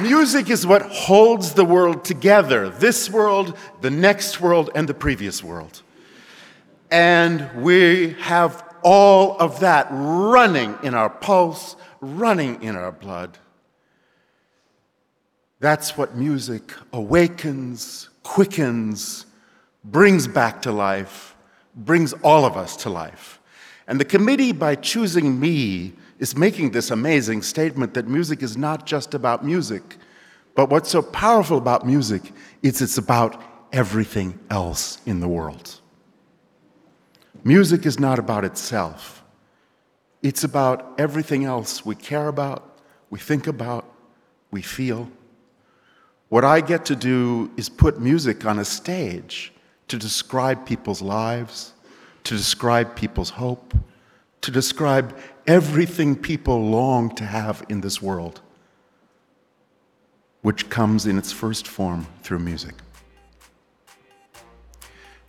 Music is what holds the world together this world, the next world, and the previous world. And we have all of that running in our pulse, running in our blood. That's what music awakens, quickens, brings back to life, brings all of us to life. And the committee, by choosing me, is making this amazing statement that music is not just about music, but what's so powerful about music is it's about everything else in the world. Music is not about itself. It's about everything else we care about, we think about, we feel. What I get to do is put music on a stage to describe people's lives, to describe people's hope, to describe everything people long to have in this world, which comes in its first form through music.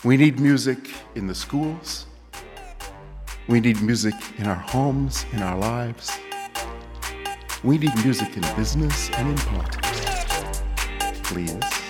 We need music in the schools. We need music in our homes, in our lives. We need music in business and in politics. Please.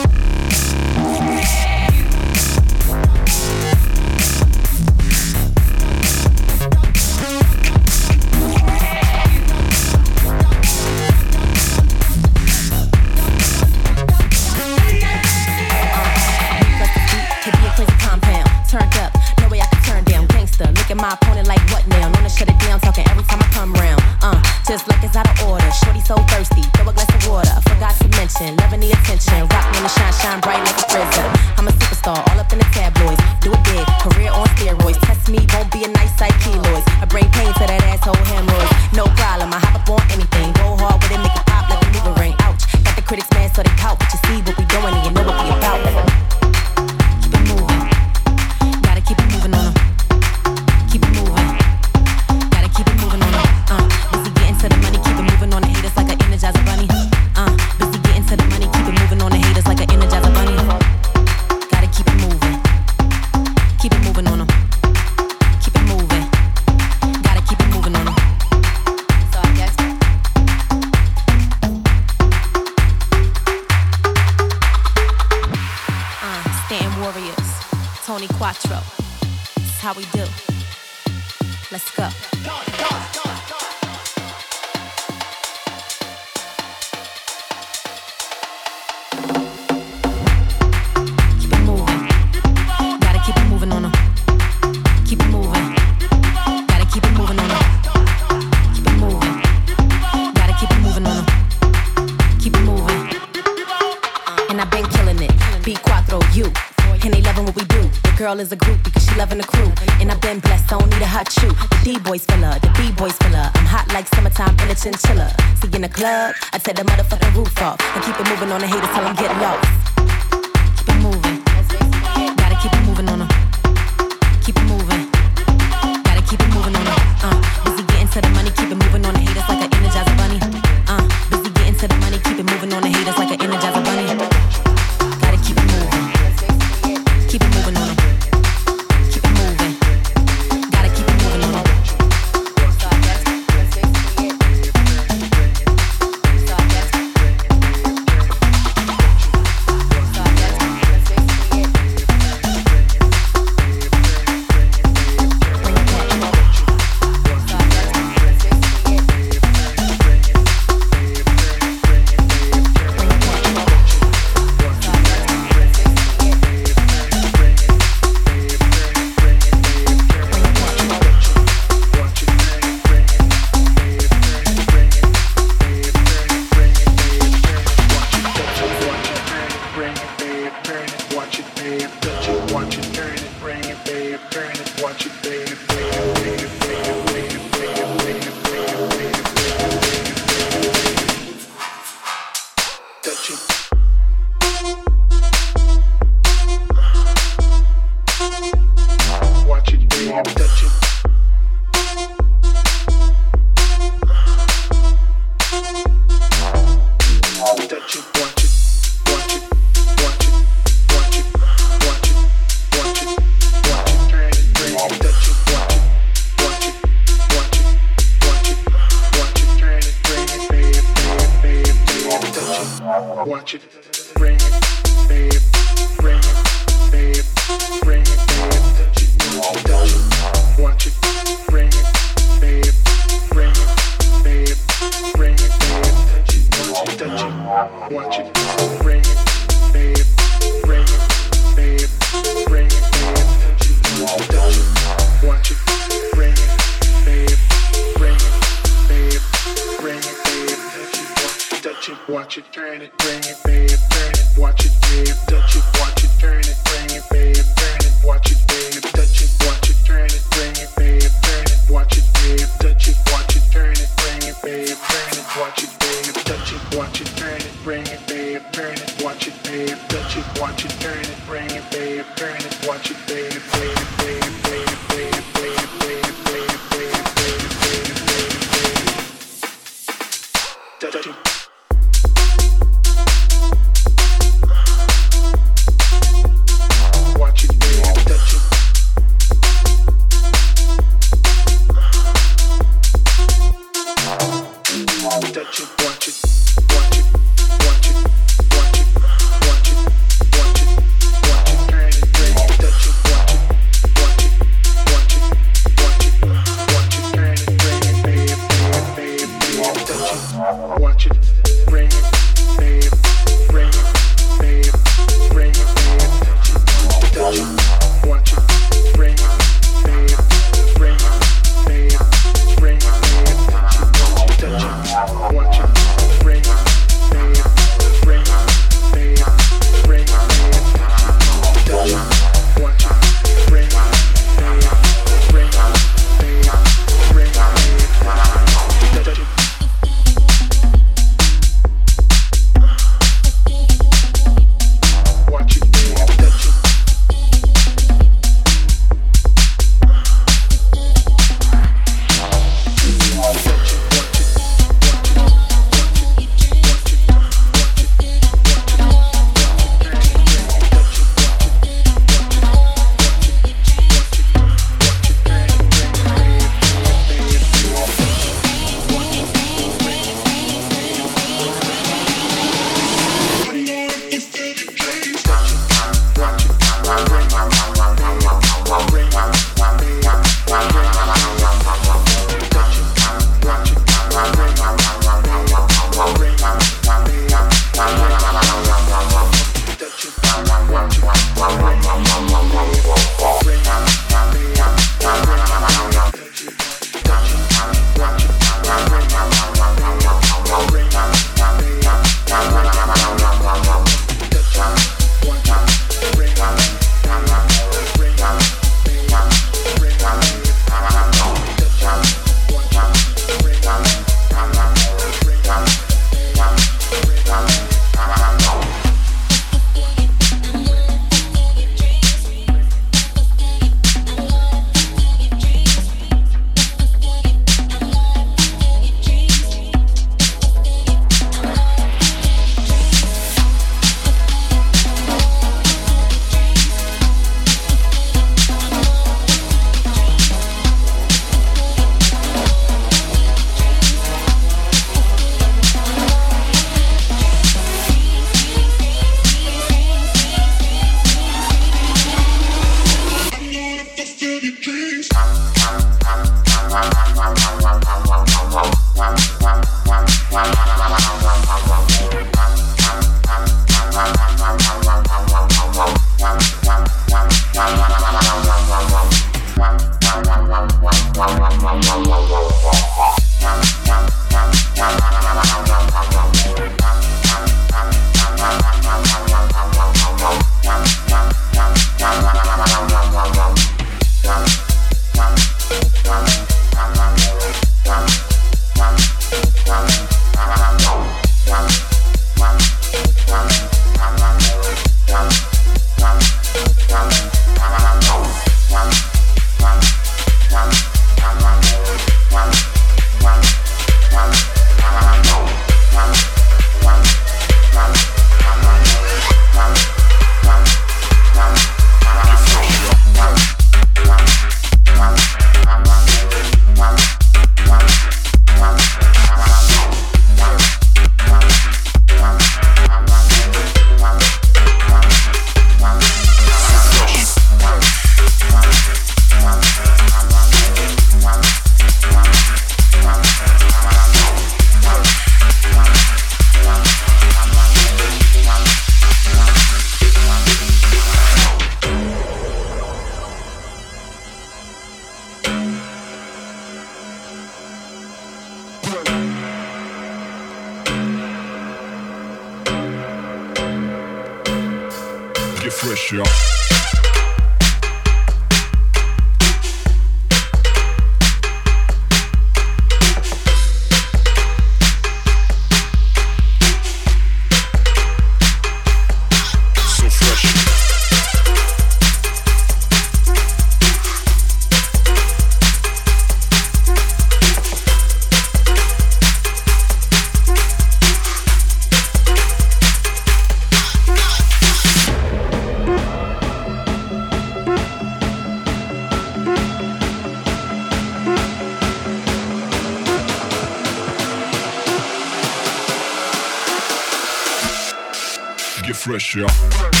get fresh, yeah.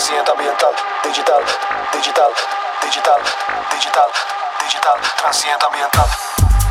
Consciente ambiental, digital, digital, digital, digital, digital, transiente ambiental.